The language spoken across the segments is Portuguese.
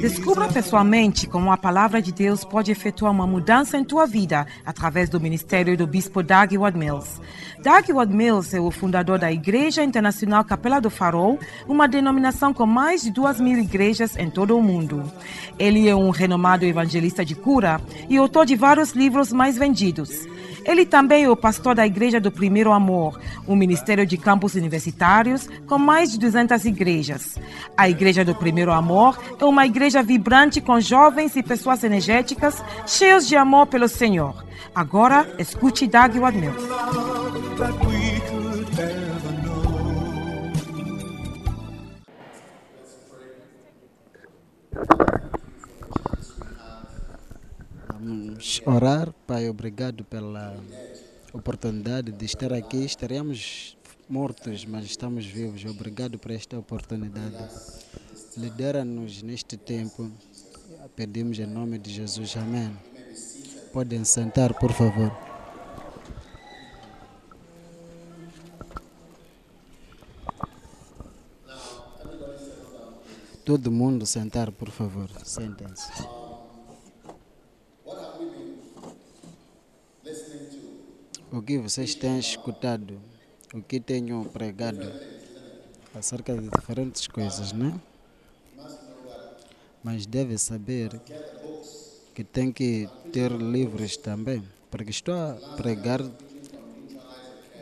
Descubra pessoalmente como a palavra de Deus pode efetuar uma mudança em tua vida através do ministério do bispo Doug Ward Mills. Doug Ward Mills é o fundador da Igreja Internacional Capela do Farol, uma denominação com mais de duas mil igrejas em todo o mundo. Ele é um renomado evangelista de cura e autor de vários livros mais vendidos. Ele também é o pastor da Igreja do Primeiro Amor, um ministério de campos universitários com mais de 200 igrejas. A Igreja do Primeiro Amor é uma igreja vibrante com jovens e pessoas energéticas, cheios de amor pelo Senhor. Agora, escute Doug Wadmills. Vamos orar, Pai, obrigado pela oportunidade de estar aqui. Estaríamos mortos, mas estamos vivos. Obrigado por esta oportunidade. Lidera-nos neste tempo. Pedimos em nome de Jesus. Amém. Podem sentar, por favor. Todo mundo sentar, por favor. Sentem-se. O que vocês têm escutado, o que tenho pregado acerca de diferentes coisas, né? Mas deve saber que tem que ter livros também, porque estou a pregar,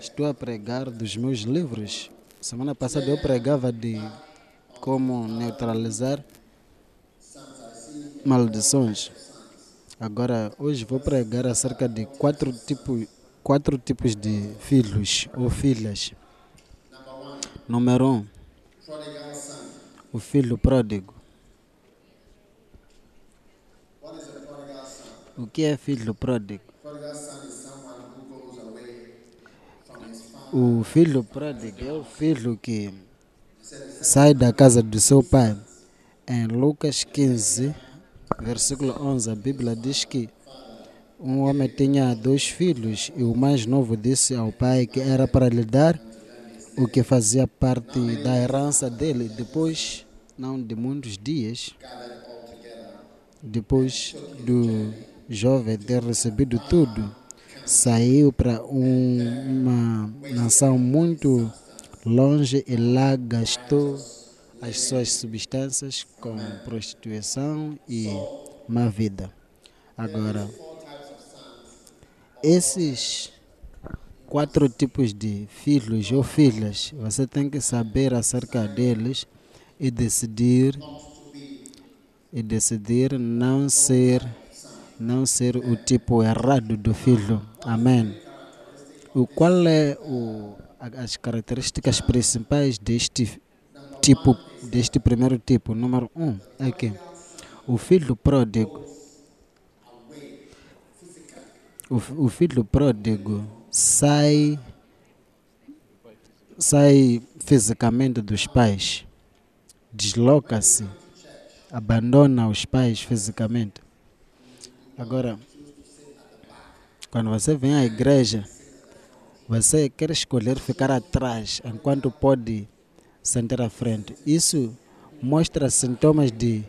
estou a pregar dos meus livros. Semana passada eu pregava de como neutralizar maldições. Agora, hoje vou pregar acerca de quatro tipos, quatro tipos de filhos ou filhas. Número um, o filho pródigo. O que é filho pródigo? O filho pródigo é o filho que sai da casa do seu pai. Em Lucas 15, versículo 11, a Bíblia diz que um homem tinha dois filhos e o mais novo disse ao pai que era para lhe dar o que fazia parte da herança dele. Depois, não de muitos dias, depois do jovem ter recebido tudo, saiu para um, uma nação muito longe e lá gastou as suas substâncias com prostituição e má vida. Agora, esses quatro tipos de filhos ou filhas, você tem que saber acerca deles e decidir e decidir não ser não ser o tipo errado do filho. Amém. O qual é o, as características principais deste tipo deste primeiro tipo? Número um é que o filho pródigo o, filho pródigo sai sai fisicamente dos pais, desloca-se, abandona os pais fisicamente. Agora, quando você vem à igreja, você quer escolher ficar atrás enquanto pode sentar à frente. Isso mostra sintomas de,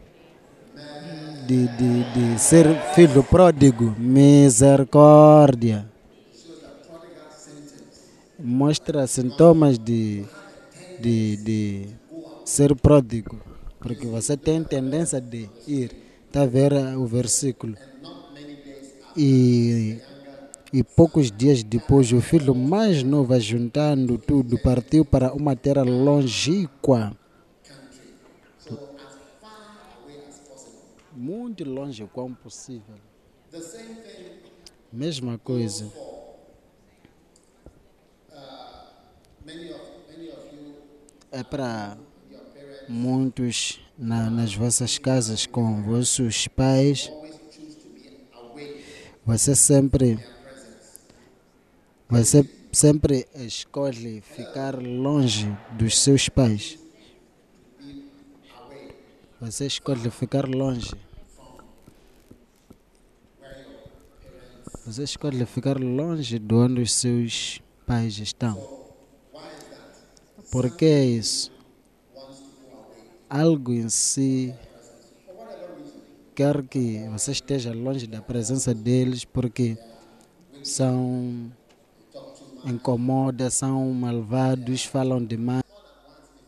de, de, de ser filho pródigo. Misericórdia. Mostra sintomas de, de, de ser pródigo. Porque você tem tendência de ir. Está a ver o versículo. E e poucos dias depois, o filho mais novo, juntando tudo, partiu para uma terra longínqua. Muito longe, quão possível. Mesma coisa. É para muitos na, nas vossas casas com vossos pais. Você sempre você sempre escolhe ficar longe dos seus pais. Você escolhe ficar longe. Você escolhe ficar longe de onde os seus pais estão. Por que isso? algo em si quer que você esteja longe da presença deles porque são incomoda, são malvados, falam demais.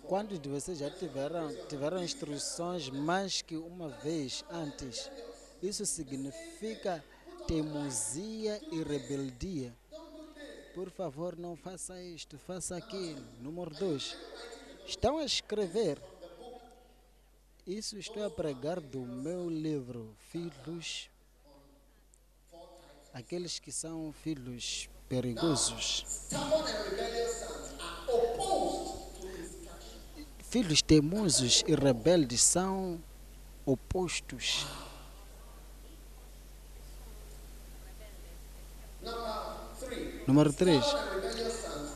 Quantos de vocês já tiveram, tiveram instruções mais que uma vez antes? Isso significa teimosia e rebeldia. Por favor, não faça isto, faça aquilo. Número dois, estão a escrever. Isso estou a pregar do meu livro, Filhos. Aqueles que são filhos perigosos. Filhos teimosos e rebeldes são opostos. Número 3.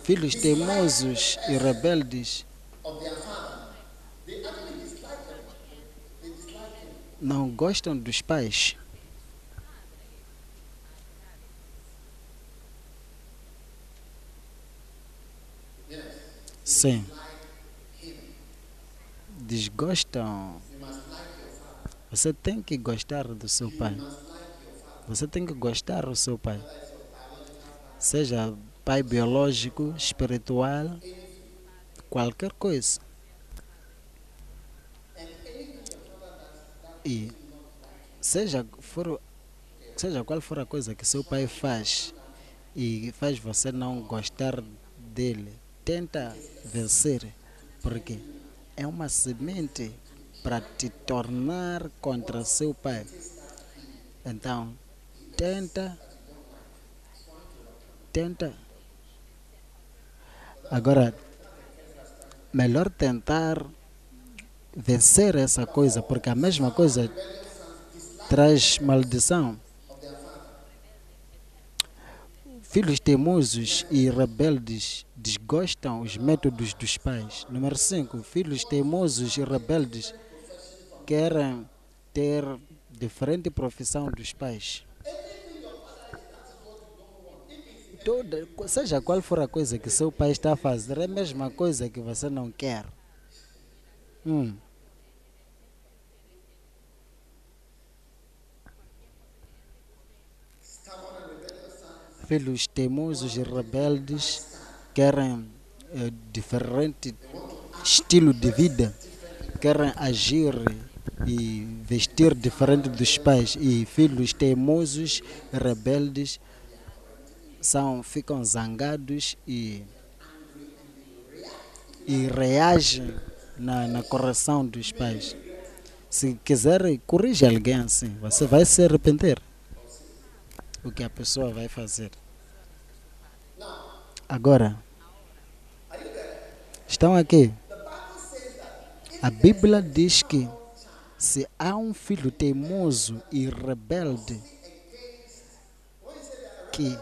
Filhos teimosos e rebeldes não gostam dos pais. Sim. Desgostam. Você tem que gostar do seu pai. Você tem que gostar do seu pai. Seja pai biológico, espiritual, qualquer coisa. E seja, for, seja qual for a coisa que seu pai faz e faz você não gostar dele, tenta vencer, porque é uma semente para te tornar contra seu pai. Então, tenta, tenta. Agora, melhor tentar vencer essa coisa, porque a mesma coisa traz maldição. Filhos teimosos e rebeldes desgostam os métodos dos pais. Número 5. Filhos teimosos e rebeldes querem ter diferente profissão dos pais. Toda, seja qual for a coisa que seu pai está a fazer, é a mesma coisa que você não quer. Hum. Filhos teimosos e rebeldes querem é, diferente estilo de vida, querem agir e vestir diferente dos pais. E filhos teimosos e rebeldes são, ficam zangados e, e reagem na, na correção dos pais. Se quiser corrigir alguém assim, você vai se arrepender o que a pessoa vai fazer. Agora, estão aqui. A Bíblia diz que se há um filho teimoso e rebelde, que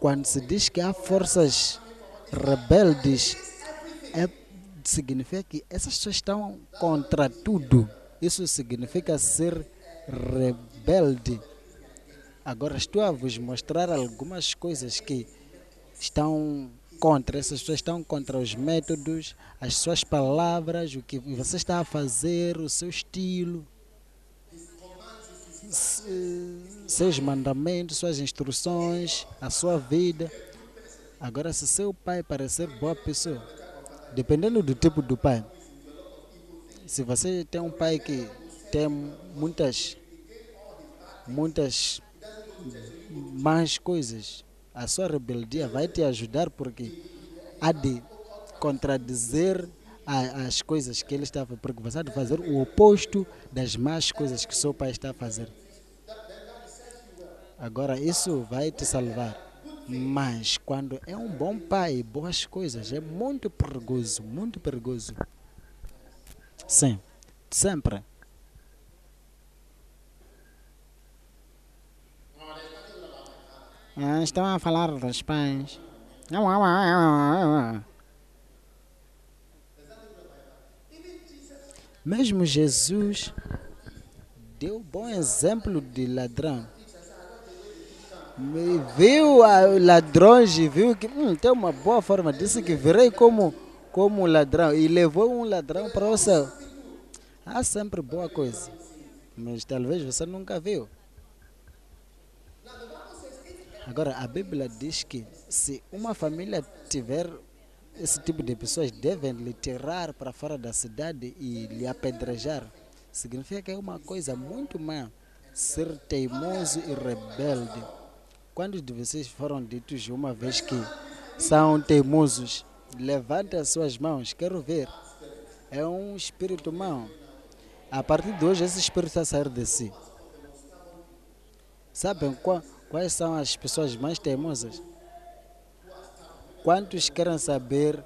quando se diz que há forças rebeldes, é, significa que essas pessoas estão contra tudo. Isso significa ser rebelde. Agora estou a vos mostrar algumas coisas que estão contra, essas pessoas estão contra os métodos, as suas palavras, o que você está a fazer, o seu estilo, seus mandamentos, suas instruções, a sua vida. Agora, se seu pai parecer boa pessoa, dependendo do tipo do pai, se você tem um pai que tem muitas, muitas mais coisas, a sua rebeldia vai te ajudar porque há de contradizer as coisas que ele está a fazer, o oposto das más coisas que seu pai está a fazer. Agora, isso vai te salvar. Mas quando é um bom pai, boas coisas, é muito perigoso, muito perigoso. Sim, sempre. Ah, estão a falar dos pais. Mesmo Jesus deu bom exemplo de ladrão. Viu ladrões e viu que hum, tem uma boa forma. Disse que virei como, como ladrão e levou um ladrão para o céu. Há sempre boa coisa, mas talvez você nunca viu. Agora, a Bíblia diz que se uma família tiver esse tipo de pessoas, devem lhe tirar para fora da cidade e lhe apedrejar. Significa que é uma coisa muito má ser teimoso e rebelde. Quantos de vocês foram ditos uma vez que são teimosos? Levante as suas mãos, quero ver. É um espírito mau. A partir de hoje, esse espírito está a sair de si. Sabem? Quais são as pessoas mais teimosas? Quantos querem saber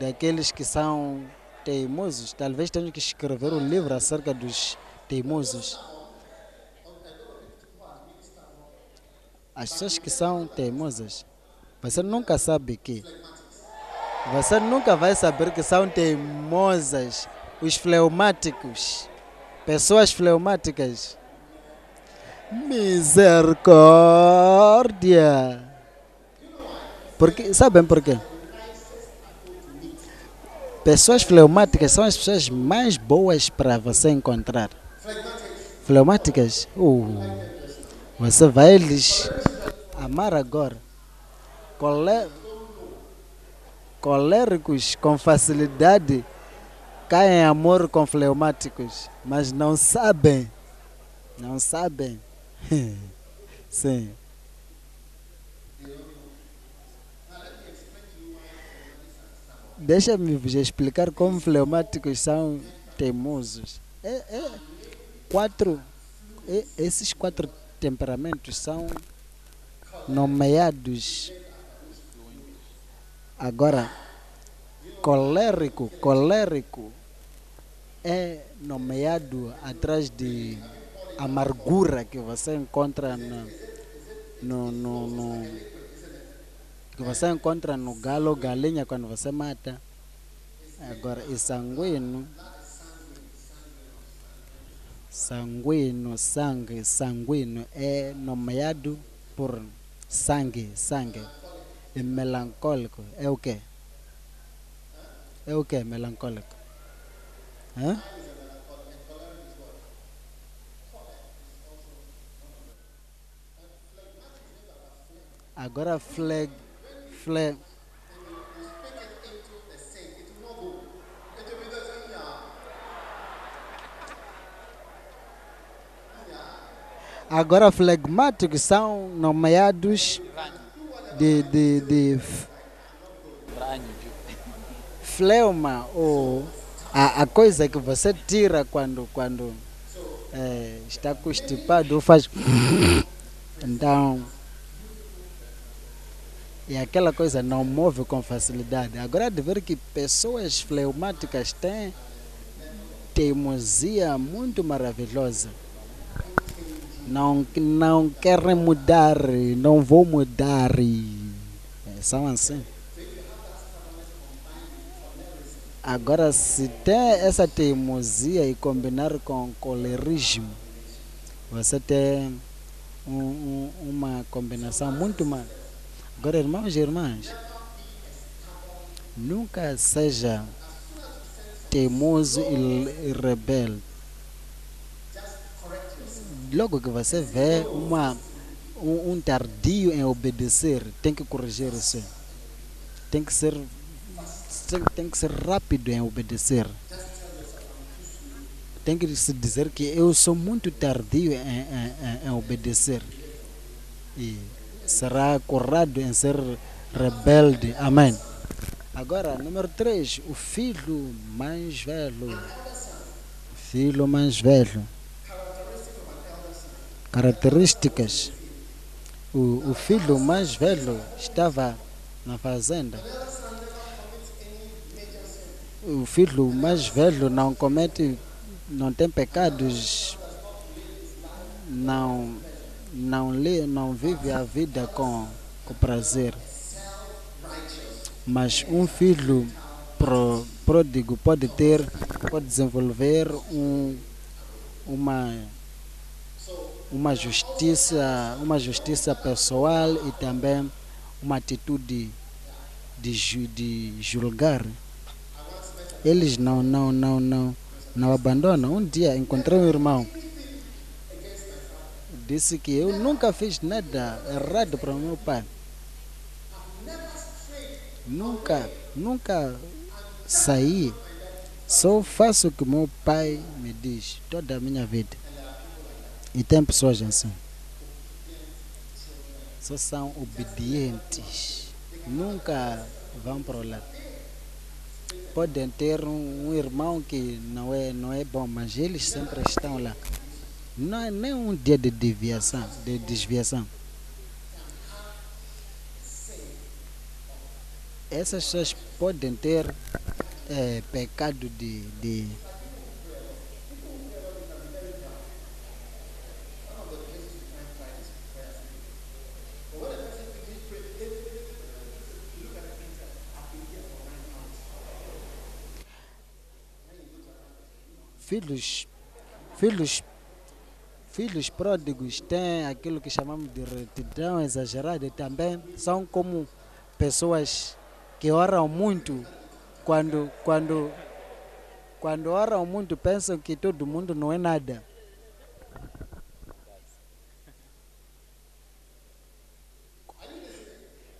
daqueles que são teimosos? Talvez tenham que escrever um livro acerca dos teimosos. As pessoas que são teimosas, você nunca sabe que. Você nunca vai saber que são teimosas. Os fleumáticos. Pessoas fleumáticas Misericórdia. Porque, sabem por quê? Pessoas fleumáticas são as pessoas mais boas para você encontrar. Fleumáticas? Uh, você vai lhes amar agora. Colé coléricos com facilidade caem em amor com fleumáticos, mas não sabem. Não sabem Sim. Deixa-me vos explicar como fleumáticos são teimosos. É, é quatro, é, esses quatro temperamentos são nomeados. Agora, colérico, colérico é nomeado atrás de amargura que você encontra no, no, no, no, você encontra no galo, galinha quando você mata. Agora, e sanguíneo, sanguíneo, sangue, sanguíneo é nomeado por sangue, sangue. E melancólico é o que? É o que melancólico? Hã? Agora flag, flag. Agora flegmáticos são nomeados de, de, de fleuma ou a, a coisa que você tira quando, quando é, está constipado faz então e aquela coisa não move com facilidade. Agora de ver que pessoas fleumáticas têm teimosia muito maravilhosa. Não, não querem mudar, não vou mudar. É, são assim. Agora, se tem essa teimosia e combinar com colerismo, você tem um, um, uma combinação muito má. Agora, irmãos e irmãs, nunca seja teimoso e rebelde. Logo que você vê uma, um, um tardio em obedecer, tem que corrigir isso. Tem que ser, tem que ser rápido em obedecer. Tem que se dizer que eu sou muito tardio em, em, em obedecer. E será curado em ser rebelde. Amém. Agora, número 3, o filho mais velho. Filho mais velho. Características. O, o filho mais velho estava na fazenda. O filho mais velho não comete, não tem pecados, não não, lê, não vive a vida com, com prazer. Mas um filho pro, pródigo pode ter, pode desenvolver um, uma, uma justiça, uma justiça pessoal e também uma atitude de, de julgar. eles não, não, não, não, não abandonam. Um dia encontrei um irmão, disse que eu nunca fiz nada errado para o meu pai. Nunca, nunca saí. Só faço o que meu pai me diz toda a minha vida. E tem pessoas assim. Só são obedientes. Nunca vão para lado. Podem ter um, um irmão que não é, não é bom, mas eles sempre estão lá. Não é nem um dia de desviação, de desviação. Essas pessoas podem ter é, pecado de, de filhos, filhos, filhos pródigos têm aquilo que chamamos de retidão exagerada e também são como pessoas que oram muito quando, quando, quando oram muito pensam que todo mundo não é nada.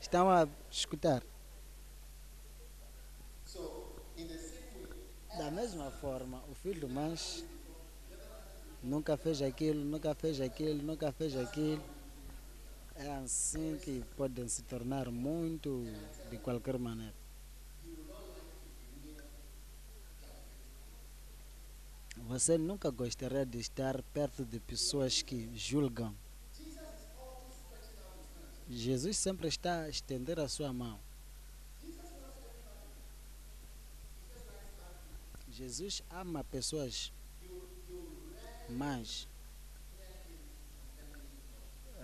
Estão a escutar? Da mesma forma, o filho manche nunca fez aquilo, nunca fez aquilo, nunca fez aquilo. É assim que podem se tornar muito de qualquer maneira. Você nunca gostaria de estar perto de pessoas que julgam. Jesus sempre está a estender a sua mão. Jesus ama pessoas, mas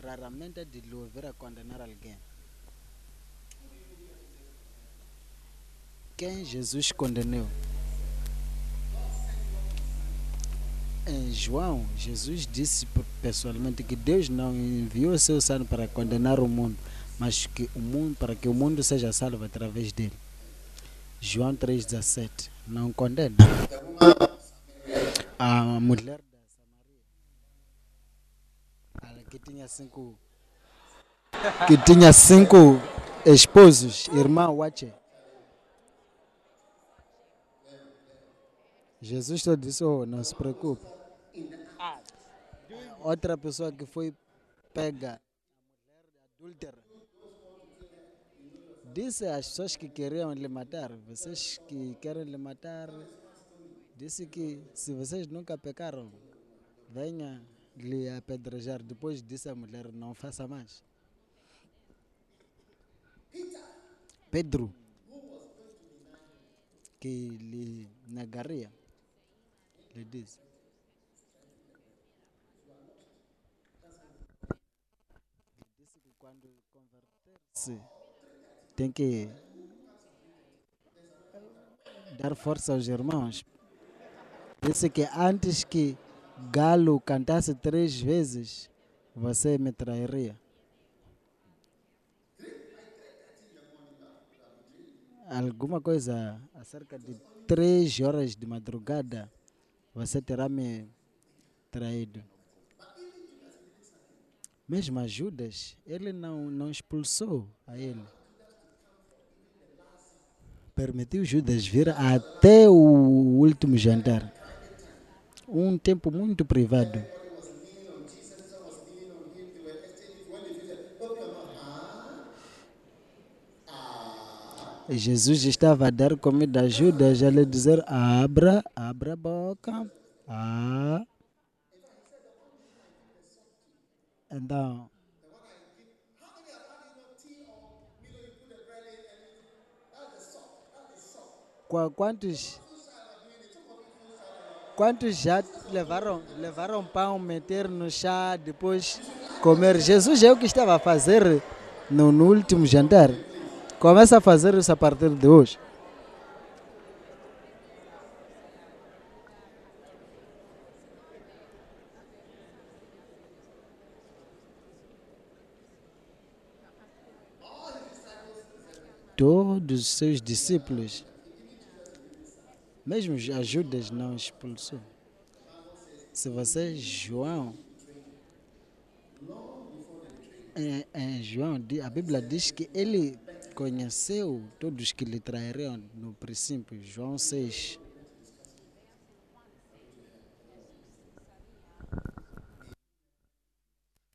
raramente de lhe ouvir a condenar alguém. Quem Jesus condenou? Em João, Jesus disse pessoalmente que Deus não enviou seu sangue para condenar o mundo, mas que o mundo, para que o mundo seja salvo através dele. João 3,17 não condena. A mulher da Samaria, que tinha cinco, que tinha cinco esposos, irmã Wache. Jesus só disse, oh, não se preocupe. Outra pessoa que foi pega, a mulher adúltera, disse às pessoas que queriam lhe matar, vocês que querem lhe matar, disse que se vocês nunca pecaram, venha lhe apedrejar. Depois disse a mulher, não faça mais. Pedro, que lhe negaria, lhe disse. Quando converter-se, tem que dar força aos irmãos. Disse que antes que galo cantasse três vezes, você me trairia. Alguma coisa acerca de três horas de madrugada, você terá me traído. Mesmo a Judas, ele não, não expulsou a ele permitiu Judas vir até o último jantar. Um tempo muito privado. Jesus estava a dar comida a Judas, a lhe dizer: abra, abra a boca. Ah. Então, quantos quantos já levaram levaram pão meter no chá depois comer Jesus é o que estava a fazer no, no último jantar. Começa a fazer isso a partir de hoje. Todos os seus discípulos Mesmo as Judas não expulsou. Se você, João, em, em João, a Bíblia diz que ele conheceu todos que lhe trairiam no princípio. João 6.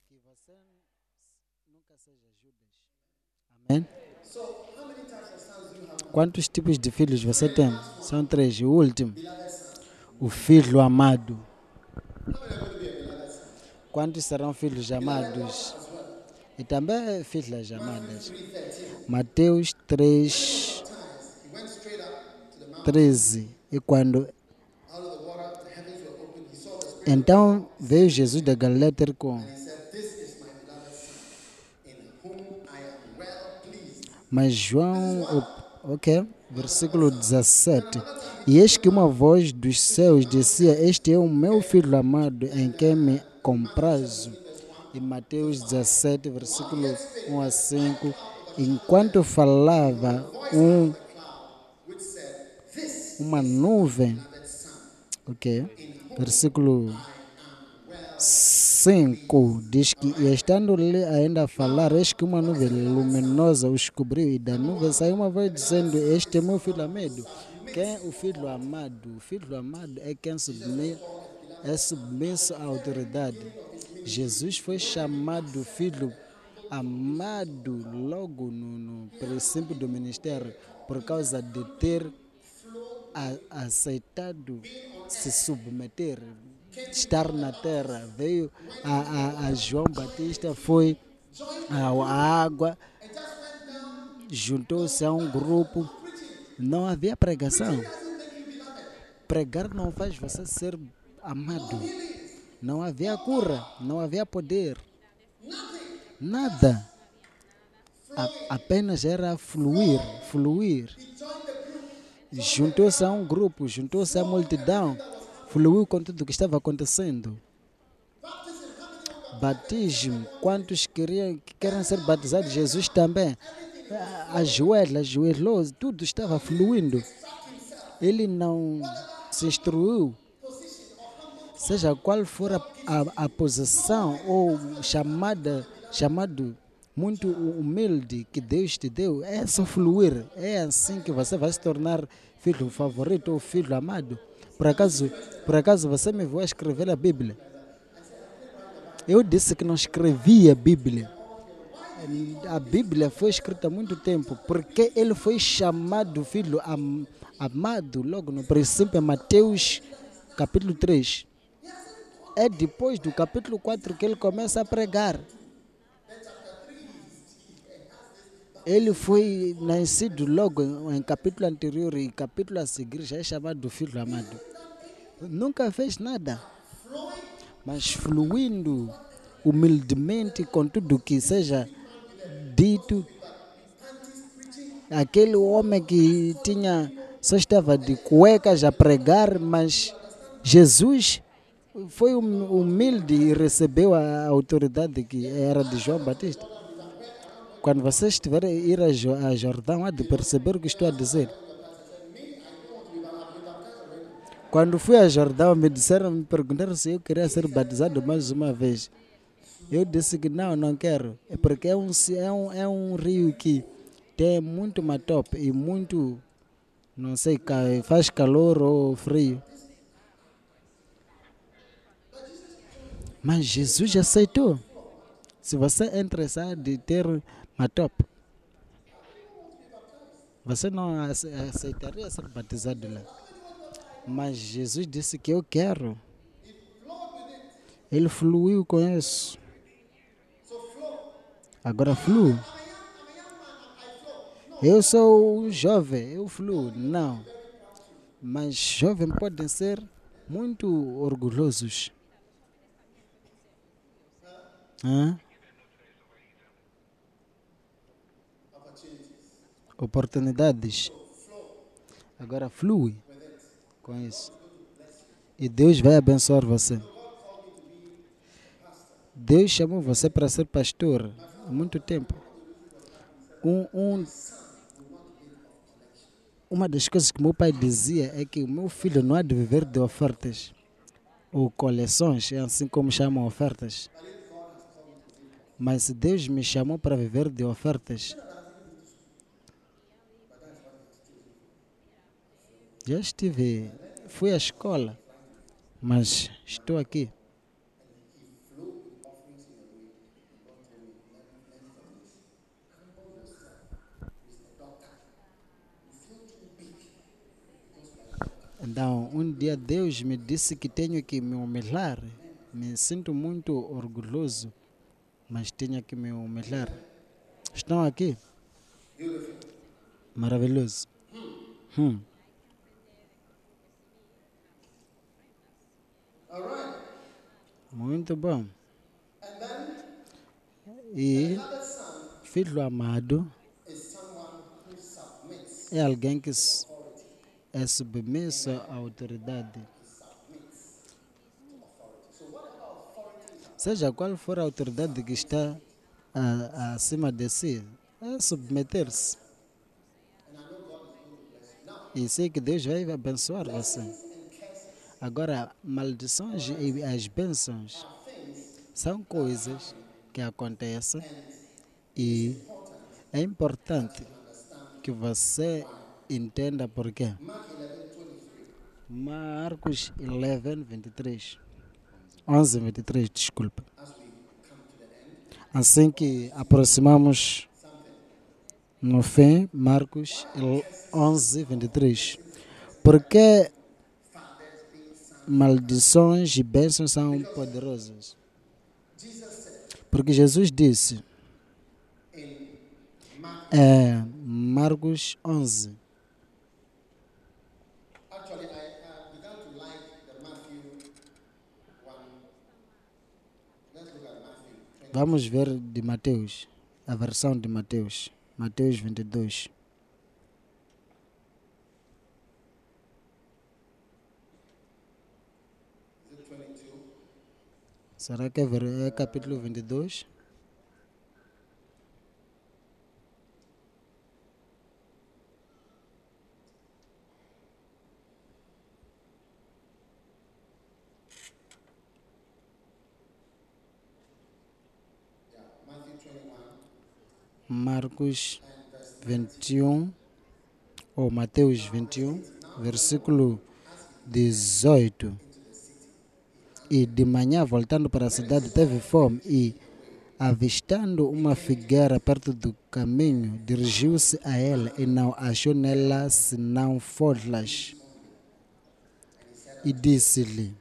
Que você nunca seja Judas. Amém? Quantos tipos de filhos você tem? São três. O último, o filho amado. Quantos serão filhos amados? E também filhas amadas. Mateus 3, 13. E quando. Então veio Jesus da Galileia ter com. Mas João, o- ok, versículo 17. E eis que uma voz dos céus dizia: Este é o meu filho amado, em quem me comprazo. E Mateus 17, versículo 1 a 5. Enquanto falava, um, uma nuvem, ok, versículo 5 diz que, estando ali ainda a falar, eis que uma nuvem luminosa os cobriu, e da nuvem saiu uma voz dizendo: Este é meu filho amado. Quem o filho amado? O filho amado é quem é submisso à autoridade. Jesus foi chamado filho amado logo no, no princípio do ministério, por causa de ter a- aceitado se submeter, estar na terra. Veio a, a, a João Batista, foi à água, juntou-se a um grupo, não havia pregação. Pregar não faz você ser amado. Não havia cura, não havia poder. Nada. A- apenas era fluir, fluir juntou-se a um grupo, juntou-se à multidão, fluiu com tudo o que estava acontecendo. Batismo, quantos queriam, que querem ser batizados? Jesus também. A- Ajoelha, ajoelhou, tudo estava fluindo. Ele não se instruiu. Seja qual for a, a, a posição ou chamada, chamado muito humilde que Deus te deu, é só fluir. É assim que você vai se tornar filho favorito ou filho amado. Por acaso, por acaso você me viu escrever a Bíblia? Eu disse que não escrevia a Bíblia. A Bíblia foi escrita há muito tempo, porque ele foi chamado filho am- amado logo no princípio, em Mateus capítulo 3. É depois do capítulo 4 que ele começa a pregar. Ele foi nascido logo em capítulo anterior e capítulo a seguir já é chamado filho amado. Nunca fez nada, mas fluindo humildemente com tudo que seja dito. Aquele homem que tinha só estava de cuecas a pregar, mas Jesus foi hum- humilde e recebeu a autoridade que era de João Batista. Quando você estiver a ir a Jordão, há de perceber o que estou a dizer. Quando fui a Jordão, me disseram, me perguntaram se eu queria ser batizado mais uma vez. Eu disse que não, não quero. É porque é um, é um, é um rio que tem muito matope e muito, não sei, faz calor ou frio. Mas Jesus aceitou. Se você é interessado de ter matope, você não ace- aceitaria ser batizado lá. Mas Jesus disse que eu quero. Ele fluiu com isso. Agora fluo. Eu sou um jovem, eu fluo. Não. Mas jovens podem ser muito orgulhosos. Hã? Oportunidades. Agora flui com isso. E Deus vai abençoar você. Deus chamou você para ser pastor há muito tempo. Um, um, uma das coisas que meu pai dizia é que o meu filho não há de viver de ofertas ou coleções, é assim como chamam ofertas. Mas Deus me chamou para viver de ofertas, já estive, fui à escola, mas estou aqui. Então, um dia Deus me disse que tenho que me humilhar. Me sinto muito orgulhoso, mas tenho que me humilhar. Estão aqui? Maravilhoso. Hum. Muito bom. E filho amado é alguém que é submisso à autoridade. Seja qual for a autoridade que está a- acima de si, é submeter-se. E sei que Deus vai abençoar você. Agora, maldições e as bênçãos são coisas que acontecem e é importante que você entenda por quê. Marcos 11, 23. 11, 23, desculpa. Assim que aproximamos no fim, Marcos 11, 23. Porque maldições e bênçãos são poderosas. Porque Jesus disse, é, Marcos 11, Actually, I uh, began to like the Matthew one. Let's look at Matthew 20. vamos ver de Mateus, a versão de Mateus, Mateus 22. Será que é, é capítulo 22? Yeah, Matthew 21 Marcos 21, ou Mateus 21, versículo 18. E de manhã, voltando para a cidade, teve fome e, avistando uma figueira perto do caminho, dirigiu-se a ela e não achou nela senão folhas. E disse-lhe: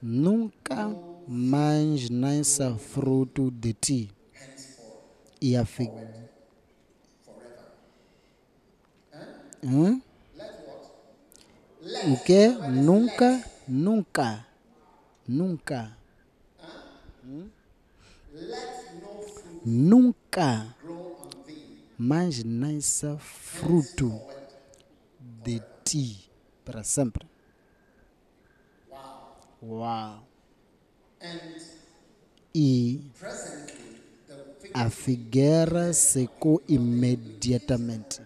Nunca mais nasça fruto de ti. E a figueira. Hã? O que? Nunca, nunca, nunca. Hum? Nunca mais nasça fruto de ti para sempre. Uau! E a figueira secou imediatamente.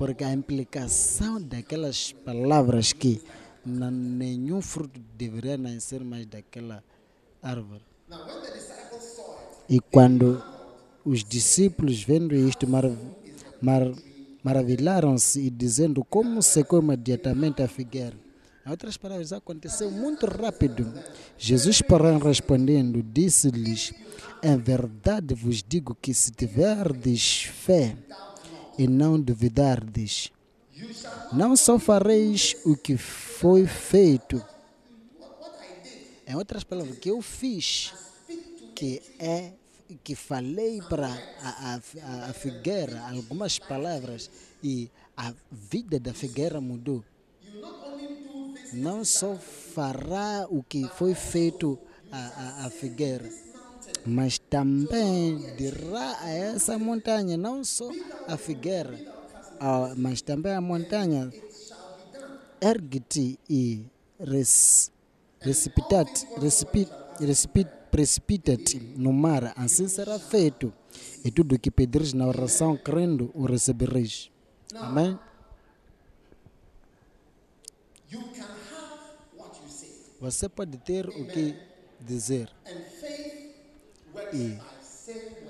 Porque a implicação daquelas palavras que não, nenhum fruto deveria nascer mais daquela árvore. E quando os discípulos vendo isto, marav mar maravilharam-se e dizendo como secou imediatamente a figueira. Em outras palavras, aconteceu muito rápido. Jesus, porém, respondendo, disse-lhes: Em verdade vos digo que se tiverdes fé e não duvidardes, não só fareis o que foi feito. Em outras palavras, o que eu fiz, que é que falei para a, a, a figueira algumas palavras e a vida da figueira mudou. Não só fará o que foi feito a, a figueira, mas também dirá a essa montanha, não só a figueira, mas também a montanha, ergue-te e res, precipita-te, recipi- recipi- precipita-te no mar, assim será feito. E tudo o que pedires na oração, crendo, o recebereis. Amém? Você pode ter o que dizer. E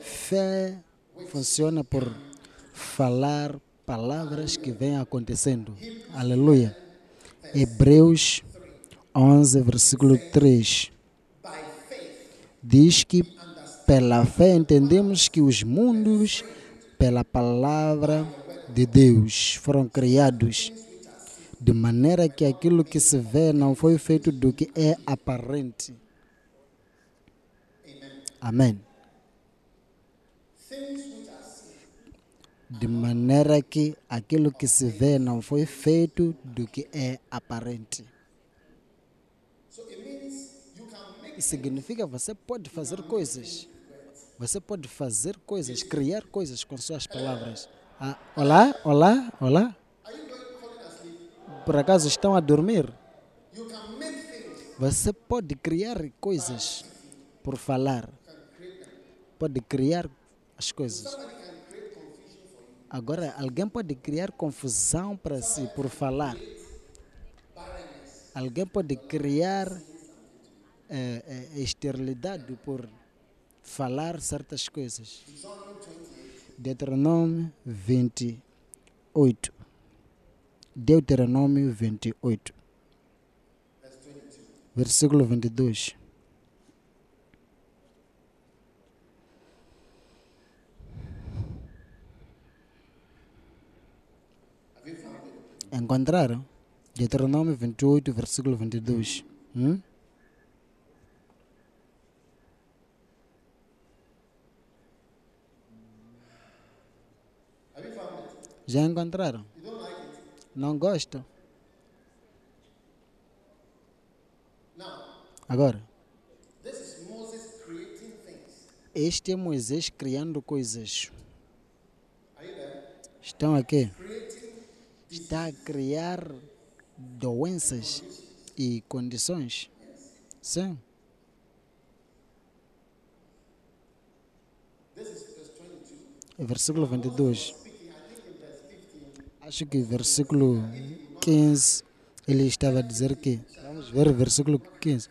fé funciona por falar palavras que vêm acontecendo. Aleluia. Hebreus 11, versículo 3. by faith diz que pela fé entendemos que os mundos, pela palavra de Deus, foram criados, de maneira que aquilo que se vê não foi feito do que é aparente. Amém. De maneira que aquilo que se vê não foi feito do que é aparente. Significa que você pode fazer coisas. Você pode fazer coisas, criar coisas com suas palavras. Ah, olá, olá, olá. Por acaso estão a dormir? Você pode criar coisas por falar. Pode criar as coisas. Agora, alguém pode criar confusão para si por falar. Alguém pode criar eh, eh, esterilidade por falar certas coisas. Deuteronômio 28. Deuteronômio 28. Versículo 22. Encontraram? Deuteronômio 28, versículo 22. Hum? It? Já encontraram? Não gostam? Now, Agora, este é Moisés criando coisas. Estão aqui? Está a criar doenças e condições. Sim. this is verse 22. Versículo 22. Acho que versículo 15 ele estava a dizer que. Vamos ver o versículo 15.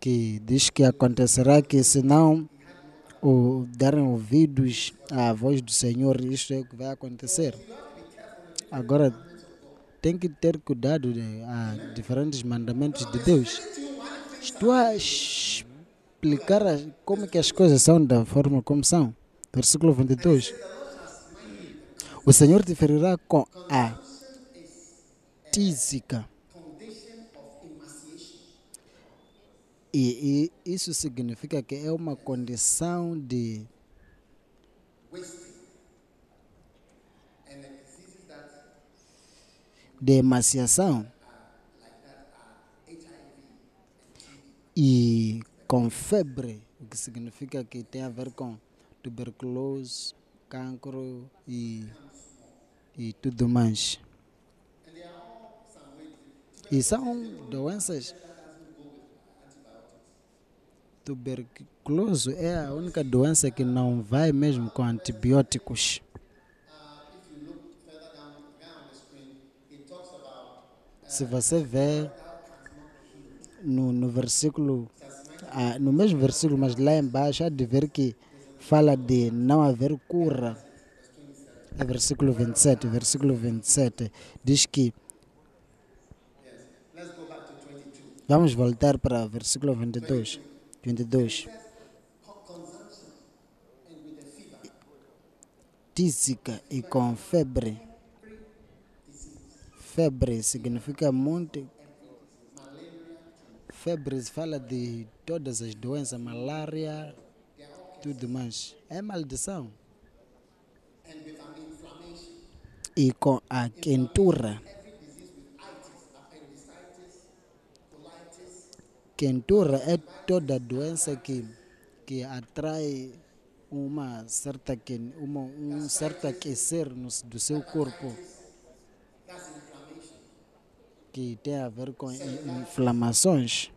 Que diz que acontecerá que se não o derem ouvidos à voz do Senhor, isto é o que vai acontecer. Agora, tem que ter cuidado de, a diferentes mandamentos de Deus. Estou a explicar como que as coisas são da forma como são. Versículo 22. O Senhor te ferirá com a tísica. E, e isso significa que é uma condição de de emaciação e com febre, o que significa que tem a ver com tuberculose, cancro e, e tudo mais. E são doenças. Tuberculose é a única doença que não vai mesmo com antibióticos. Se você vê no, no versículo, ah, no mesmo versículo, mas lá embaixo, há de ver que fala de não haver cura. É versículo 27. Versículo 27 diz que. Vamos voltar para versículo 22. 22. Tísica e com febre. Febre significa muito. Febre fala de todas as doenças, malária, tudo mais. É maldição. E com a quentura. Quentura é toda doença que, que atrai uma certa, quen- uma, um certo aquecer do seu corpo. Que tem a ver com in- inflamações.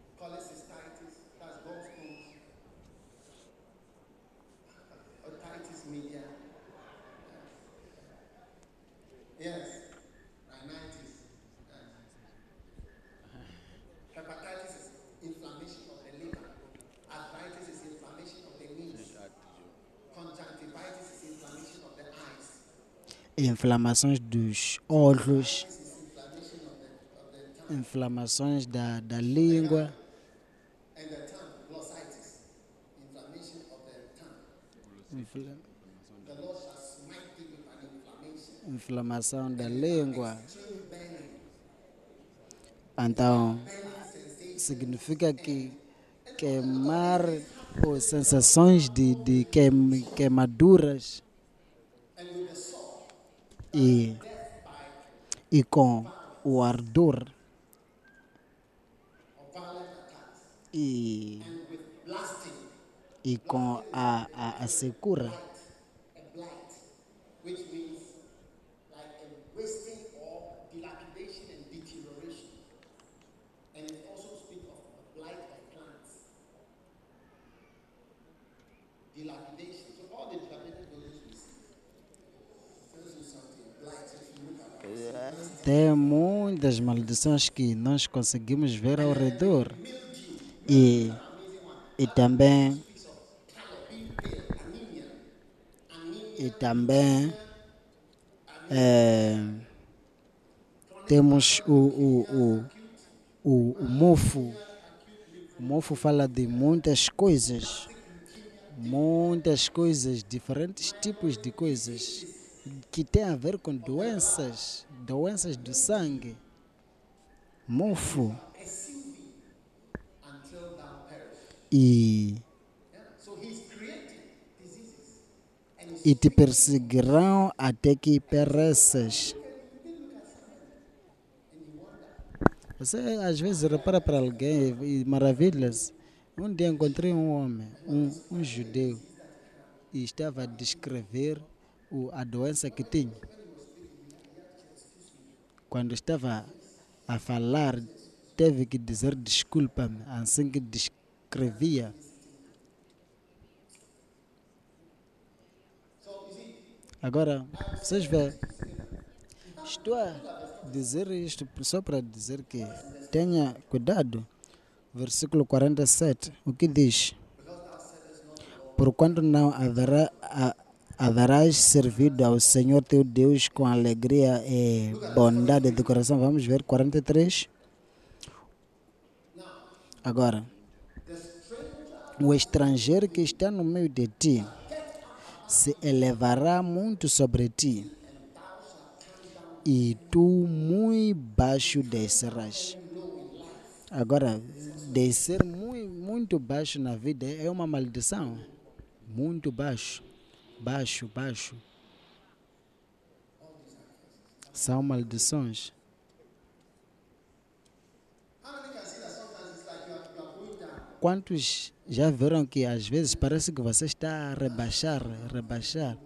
Inflamações dos olhos, inflamações da, da língua, inflamação da língua. Então, significa que queimar ou sensações de, de queim, queimaduras e, e com o ardor e, e com a, a, a secura maldições que nós conseguimos ver ao redor. E, e também. E também. eh, temos o, o, o, o, o mofo. O mofo fala de muitas coisas. Muitas coisas, diferentes tipos de coisas que tem a ver com doenças, doenças do sangue. Mofo. E, e te perseguirão até que pereças. Você às vezes repara para alguém e maravilhas. Um dia encontrei um homem, um, um judeu, e estava a descrever o, a doença que tinha. Quando estava a falar, teve que dizer desculpa-me, assim que descrevia. Agora, vocês veem, estou a dizer isto só para dizer que tenha cuidado. Versículo 47, o que diz? Porquanto não haverá, a- haverás servido ao Senhor teu Deus com alegria e bondade de coração. Vamos ver 43. Agora, o estrangeiro que está no meio de ti se elevará muito sobre ti, e tu muito baixo descerás. Agora, descer muito, muito baixo na vida é uma maldição. Muito baixo, baixo, baixo. São maldições. Quantos já viram que às vezes parece que você está a rebaixar, rebaixar?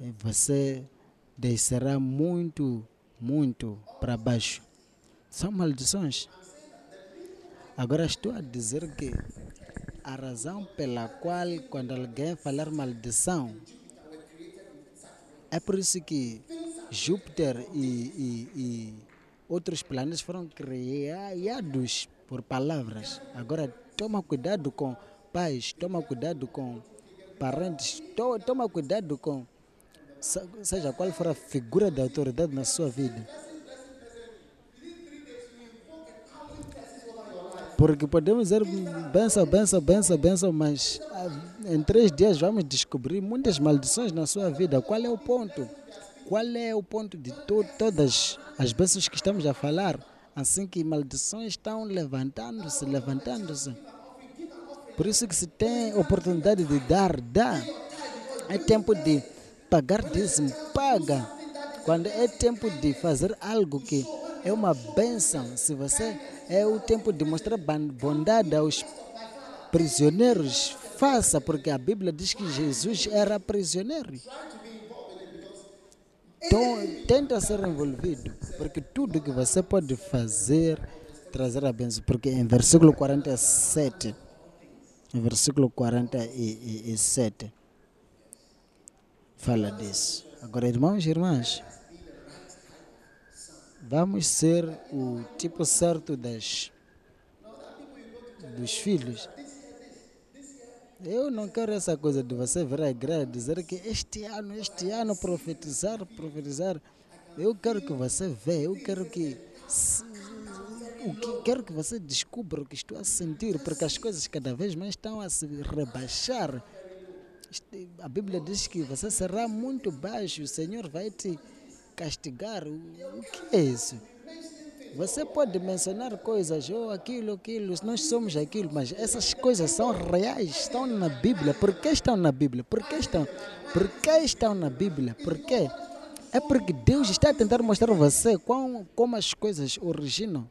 E você descerá muito, muito para baixo. São maldições. Agora estou a dizer que a razão pela qual quando alguém falar maldição é por isso que Júpiter e, e- e outros planetas foram criados por palavras. Agora toma cuidado com pais, toma cuidado com parentes, to- toma cuidado com se- seja qual for a figura de autoridade na sua vida. Porque podemos dizer benção, benção, benção, benção, mas ah, em três dias vamos descobrir muitas maldições na sua vida. Qual é o ponto? Qual é o ponto de to todas as bênçãos que estamos a falar? Assim que maldições estão levantando-se, levantando-se. Por isso que se tem oportunidade de dar, dá. É tempo de pagar dízimo, paga. Quando é tempo de fazer algo que é uma bênção, se você é o tempo de mostrar bondade aos prisioneiros, faça, porque a Bíblia diz que Jesus era prisioneiro. Então, tenta ser envolvido, porque tudo que você pode fazer, trazer a bênção. Porque em versículo 47, em versículo 47, fala disso. Agora, irmãos e irmãs, vamos ser o tipo certo das, dos filhos. Eu não quero essa coisa de você vir à igreja dizer que este ano, este ano, profetizar, profetizar. Eu quero que você veja, eu quero que. O que quero que você descubra o que estou a sentir, porque as coisas cada vez mais estão a se rebaixar. A Bíblia diz que você será muito baixo, o Senhor vai te castigar. O que é isso? Você pode mencionar coisas, ou aquilo, aquilo, nós somos aquilo, mas essas coisas são reais, estão na Bíblia. Por que estão na Bíblia? Por que estão? Por que estão na Bíblia? Por quê? É porque Deus está a tentar mostrar a você quão, como as coisas originam.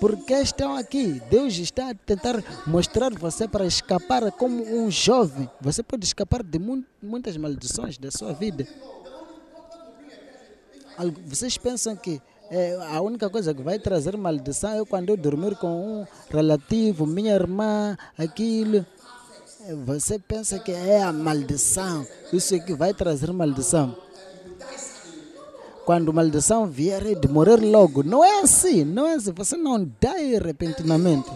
Por que estão aqui? Deus está a tentar mostrar você para escapar como um jovem. Você pode escapar de mu- muitas maldições da sua vida. Vocês pensam que é, a única coisa que vai trazer maldição é quando eu dormir com um relativo, minha irmã, aquilo. É, Você pensa que é a maldição, isso é que vai trazer maldição. Quando maldição vier é de morrer logo. Não é assim, não é assim. Você não dá repentinamente.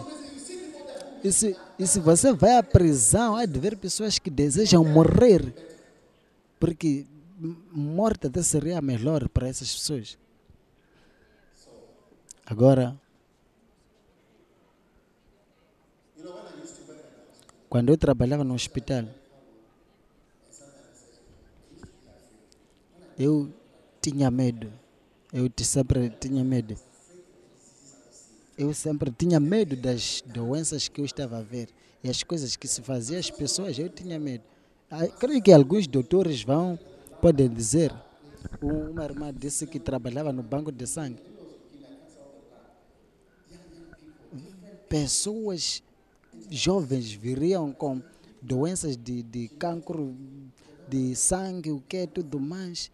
E se, e se você vai à prisão, há de ver pessoas que desejam morrer. Porque morte até seria melhor para essas pessoas. Agora, quando eu trabalhava no hospital, eu tinha medo. Eu sempre tinha medo. Eu sempre tinha medo das doenças que eu estava a ver. E as coisas que se faziam às pessoas, eu tinha medo. Ah, Creio que alguns doutores vão, podem dizer. Um- Uma irmã disse que trabalhava no banco de sangue. Pessoas jovens viriam com doenças de, de cancro de sangue, o que tudo mais.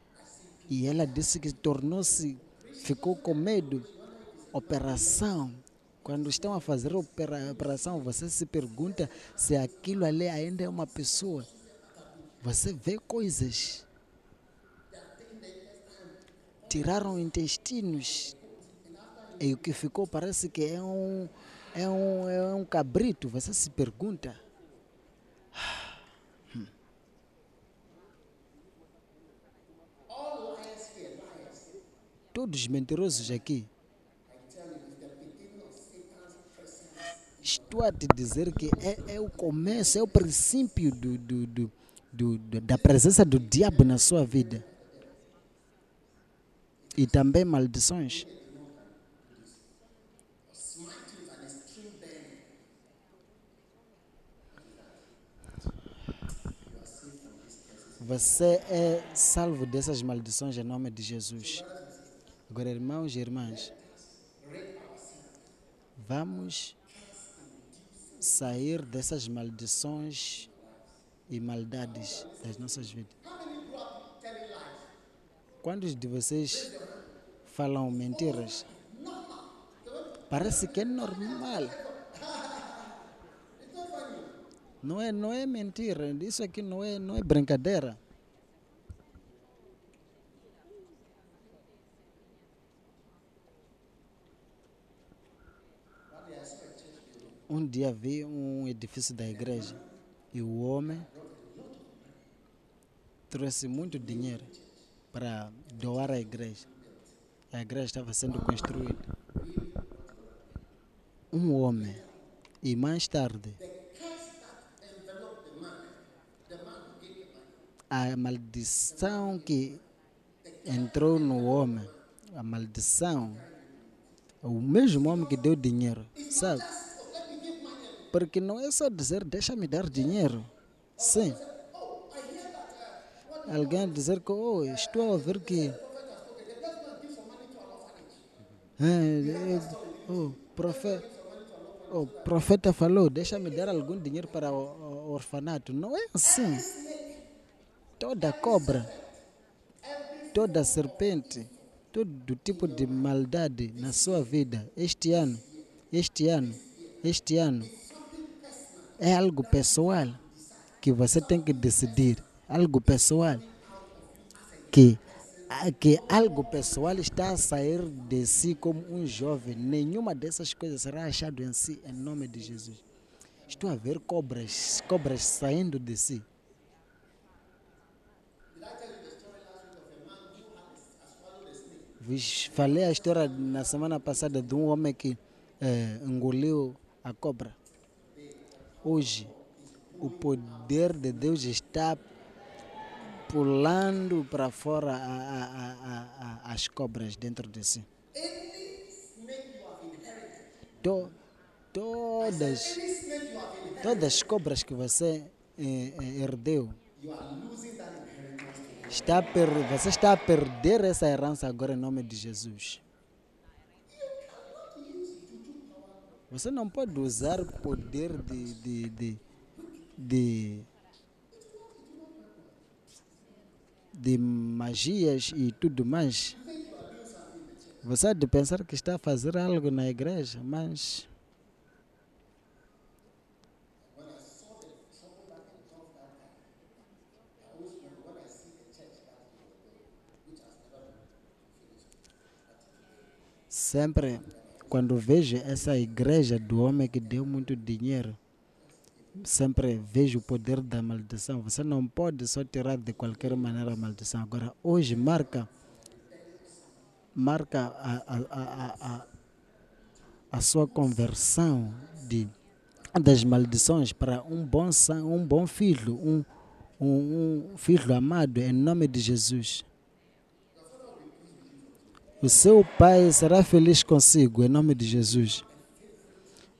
E ela disse que tornou-se, ficou com medo. Operação. Quando estão a fazer opera- operação, você se pergunta se aquilo ali ainda é uma pessoa. Você vê coisas. Tiraram intestinos. E o que ficou parece que é um, é um, é um cabrito. Você se pergunta. Todos os mentirosos aqui. Estou a te dizer que é, é o começo, é o princípio do, do, do- do- da presença do diabo na sua vida. E também maldições. Você é salvo dessas maldições em nome de Jesus. Agora, irmãos e irmãs, vamos sair dessas maldições e maldades das nossas vidas. Quantos de vocês falam mentiras? Parece que é normal. Não é, não é mentira. Isso aqui não é, não é brincadeira. Um dia vi um edifício da igreja e o homem trouxe muito dinheiro para doar à igreja. A igreja estava sendo construída. Um homem. E mais tarde, a maldição que entrou no homem, a maldição, o mesmo homem que deu dinheiro, sabe? Porque não é só dizer, deixa-me dar dinheiro. Sim. Alguém dizer que, oh, estou a ouvir que. Oh, profeta, o profeta falou, deixa-me dar algum dinheiro para o, o orfanato. Não é assim. Toda cobra, toda serpente, todo tipo de maldade na sua vida, este ano, este ano, este ano, é algo pessoal que você tem que decidir. Algo pessoal. Que, que algo pessoal está a sair de si como um jovem. Nenhuma dessas coisas será achado em si, em nome de Jesus. Estou a ver cobras, cobras saindo de si. Falei a história na semana passada de um homem que eh, engoliu a cobra. Hoje, o poder de Deus está pulando para fora a- a- a- as cobras dentro de si. Todas, todas as cobras que você eh, eh, herdeu, está per, você está a perder essa herança agora em nome de Jesus. Você não pode usar o poder de, de, de, de, de magias e tudo mais. Você há de pensar que está a fazer algo na igreja, mas sempre quando vejo essa igreja do homem que deu muito dinheiro, sempre vejo o poder da maldição. Você não pode só tirar de qualquer maneira a maldição. Agora, hoje marca marca a, a, a, a, sua conversão de, das maldições para um bom, um bom filho, um, um, um filho amado em nome de Jesus. O seu pai será feliz consigo, em nome de Jesus.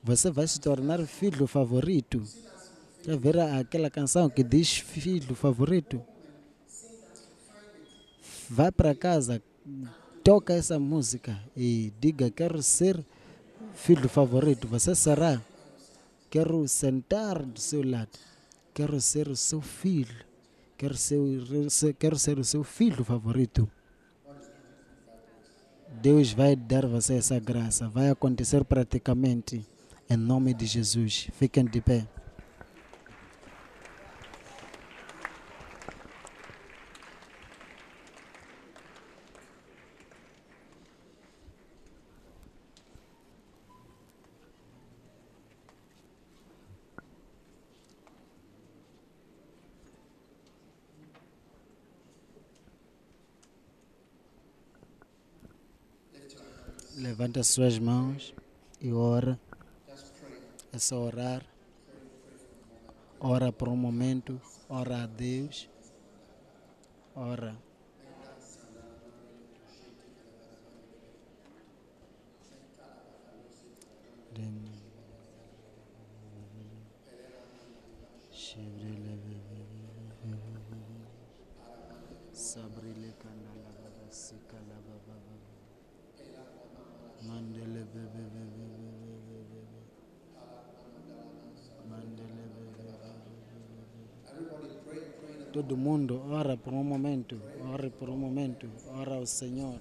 Você vai se tornar filho favorito. Verá aquela canção que diz filho favorito? Vai para casa, toca essa música e diga: Quero ser filho favorito. Você será. Quero sentar do seu lado. Quero ser o seu filho. Quero ser, quero ser o seu filho favorito. Deus vai dar você essa graça. Vai acontecer praticamente. Em nome de Jesus. Fiquem de pé. Levanta suas mãos e ora. É só orar. Ora por um momento. Ora a Deus. Ora. Senhor.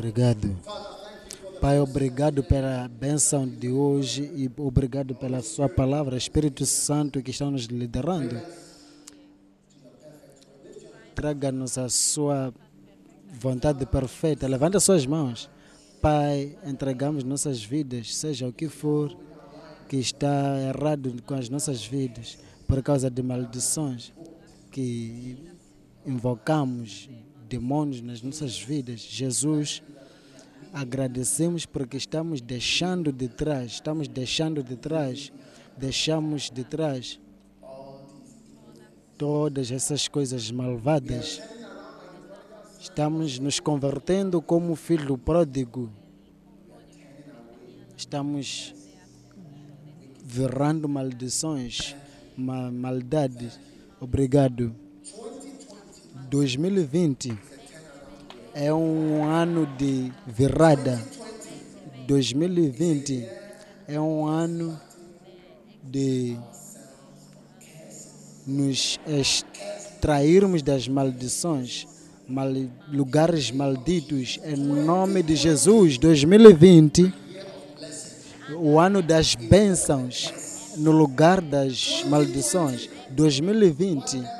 Obrigado. Pai, obrigado pela bênção de hoje e obrigado pela Sua palavra, Espírito Santo que está nos liderando. Traga-nos a Sua vontade perfeita. Levanta suas mãos. Pai, entregamos nossas vidas, seja o que for que está errado com as nossas vidas, por causa de maldições que invocamos, demônios nas nossas vidas. Jesus, agradecemos porque estamos deixando de trás, estamos deixando de trás, deixamos de trás todas essas coisas malvadas. Estamos nos convertendo como filho pródigo. Estamos virando maldições, ma maldades. Obrigado. 2020 é um ano de virada. 2020 é um ano de nos extrairmos das maldições, mal, lugares malditos, em nome de Jesus. 2020, o ano das bênçãos, no lugar das maldições. 2020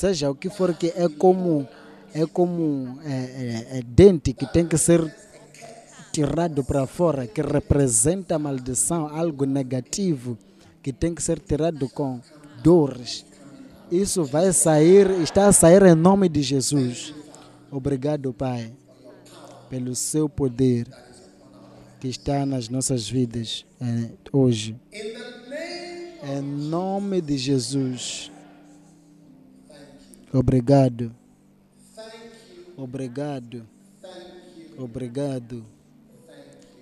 seja o que for que é como é como é, é, é dente que tem que ser tirado para fora, que representa maldição, algo negativo que tem que ser tirado com dores. Isso vai sair, está a sair em nome de Jesus. Obrigado, Pai, pelo seu poder que está nas nossas vidas eh, hoje. Em nome de Jesus. Obrigado. Obrigado. Obrigado.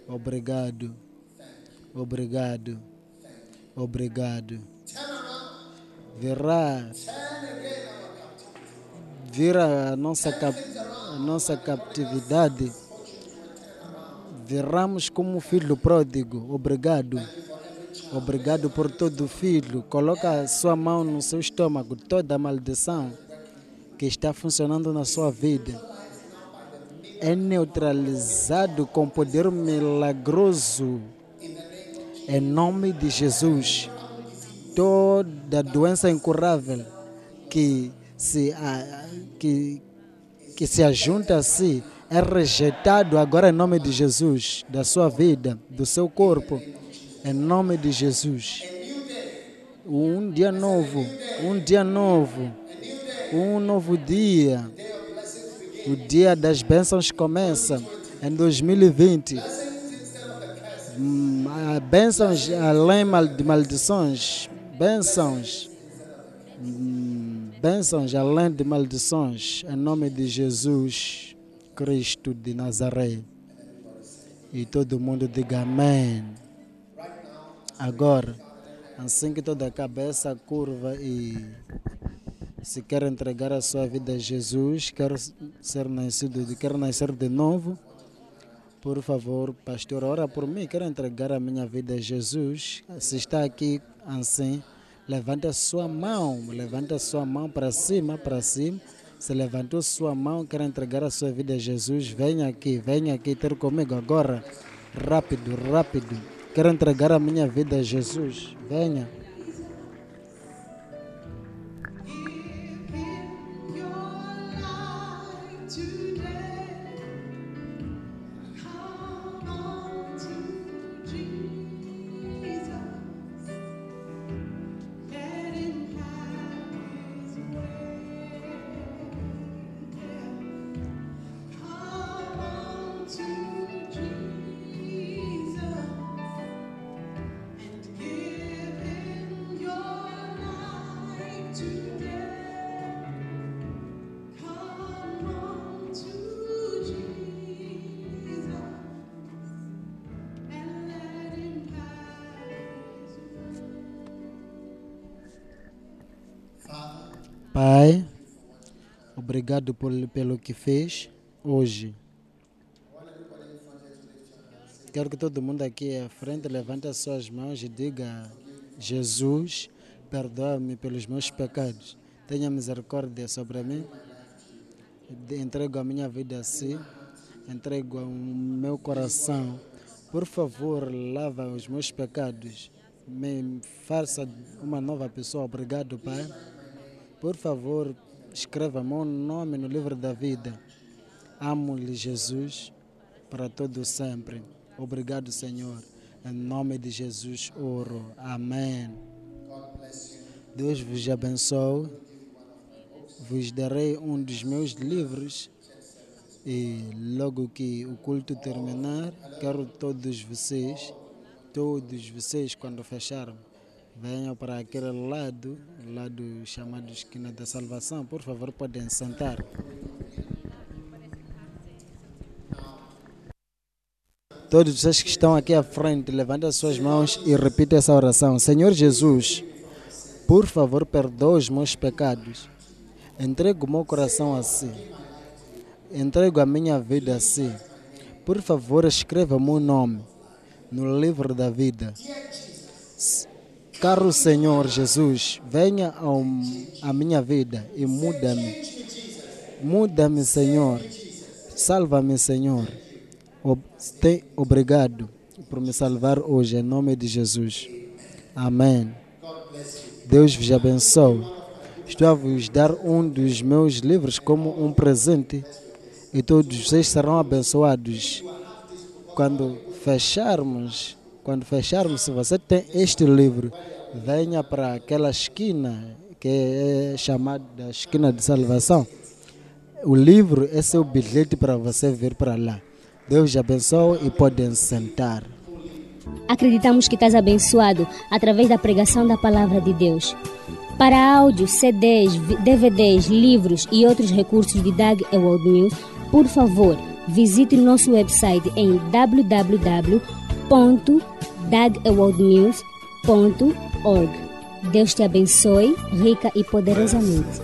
Obrigado. Obrigado. Obrigado. Virá. Vira a nossa, cap, a nossa captividade. Viramos como filho pródigo. Obrigado. Obrigado por todo filho. Coloca a sua mão no seu estômago, toda maldição que está funcionando na sua vida é neutralizado com poder milagroso em nome de Jesus. Toda doença incurável que se, que, que se ajunta a si é rejeitado agora em nome de Jesus, da sua vida, do seu corpo, em nome de Jesus. Um dia novo, um dia novo um novo dia. O dia das bênçãos começa em 2020. Hum, bênçãos além de maldições. Bênçãos. Hum, bênçãos além de maldições. Em nome de Jesus Cristo de Nazaré. E todo mundo diga amém. Agora, assim que toda a cabeça curva e se quer entregar a sua vida a Jesus, quer ser nascido, quer nascer de novo, por favor, pastor, ora por mim, quero entregar a minha vida a Jesus. Se está aqui assim, levante a sua mão, levante a sua mão para cima, para cima. Se levantou sua mão, quer entregar a sua vida a Jesus, venha aqui, venha aqui ter comigo agora. Rápido, rápido. Quero entregar a minha vida a Jesus. Venha. Por, pelo que fez hoje. Quero que todo mundo aqui à frente levante as suas mãos e diga: Jesus, perdoa-me pelos meus pecados. Tenha misericórdia sobre mim. entrego a minha vida a si, entrego o meu coração. Por favor, lava os meus pecados, me faça uma nova pessoa. Obrigado, Pai. Por favor, escreva meu nome no livro da vida. Amo-lhe, Jesus, para todo sempre. Obrigado, Senhor. Em nome de Jesus, oro. Amém. Deus vos abençoe. Vos darei um dos meus livros e logo que o culto terminar, quero todos vocês, todos vocês, quando fecharem, venham para aquele lado, lado chamado Esquina da Salvação. Por favor, podem sentar. Todos vocês que estão aqui à frente, levantem as suas mãos e repitam essa oração. Senhor Jesus, por favor, perdoa os meus pecados. Entrego o meu coração a si. Entrego a minha vida a si. Por favor, escreva o meu nome no livro da vida. Caro Senhor Jesus, venha ao, à minha vida e muda-me. Muda-me, Senhor. Salva-me, Senhor. Obrigado por me salvar hoje, em nome de Jesus. Amém. Deus vos abençoe. Estou a vos dar um dos meus livros como um presente e todos vocês serão abençoados. Quando fecharmos, quando fecharmos, se você tem este livro, venha para aquela esquina que é chamada da esquina de salvação. O livro é seu bilhete para você vir para lá. Deus abençoe e podem sentar. Acreditamos que estás abençoado através da pregação da palavra de Deus. Para áudios, CDs, DVDs, livros e outros recursos de Dag Ewald Mills, por favor, visite nosso website em www.dagewaldmills.org. Deus te abençoe rica e poderosamente.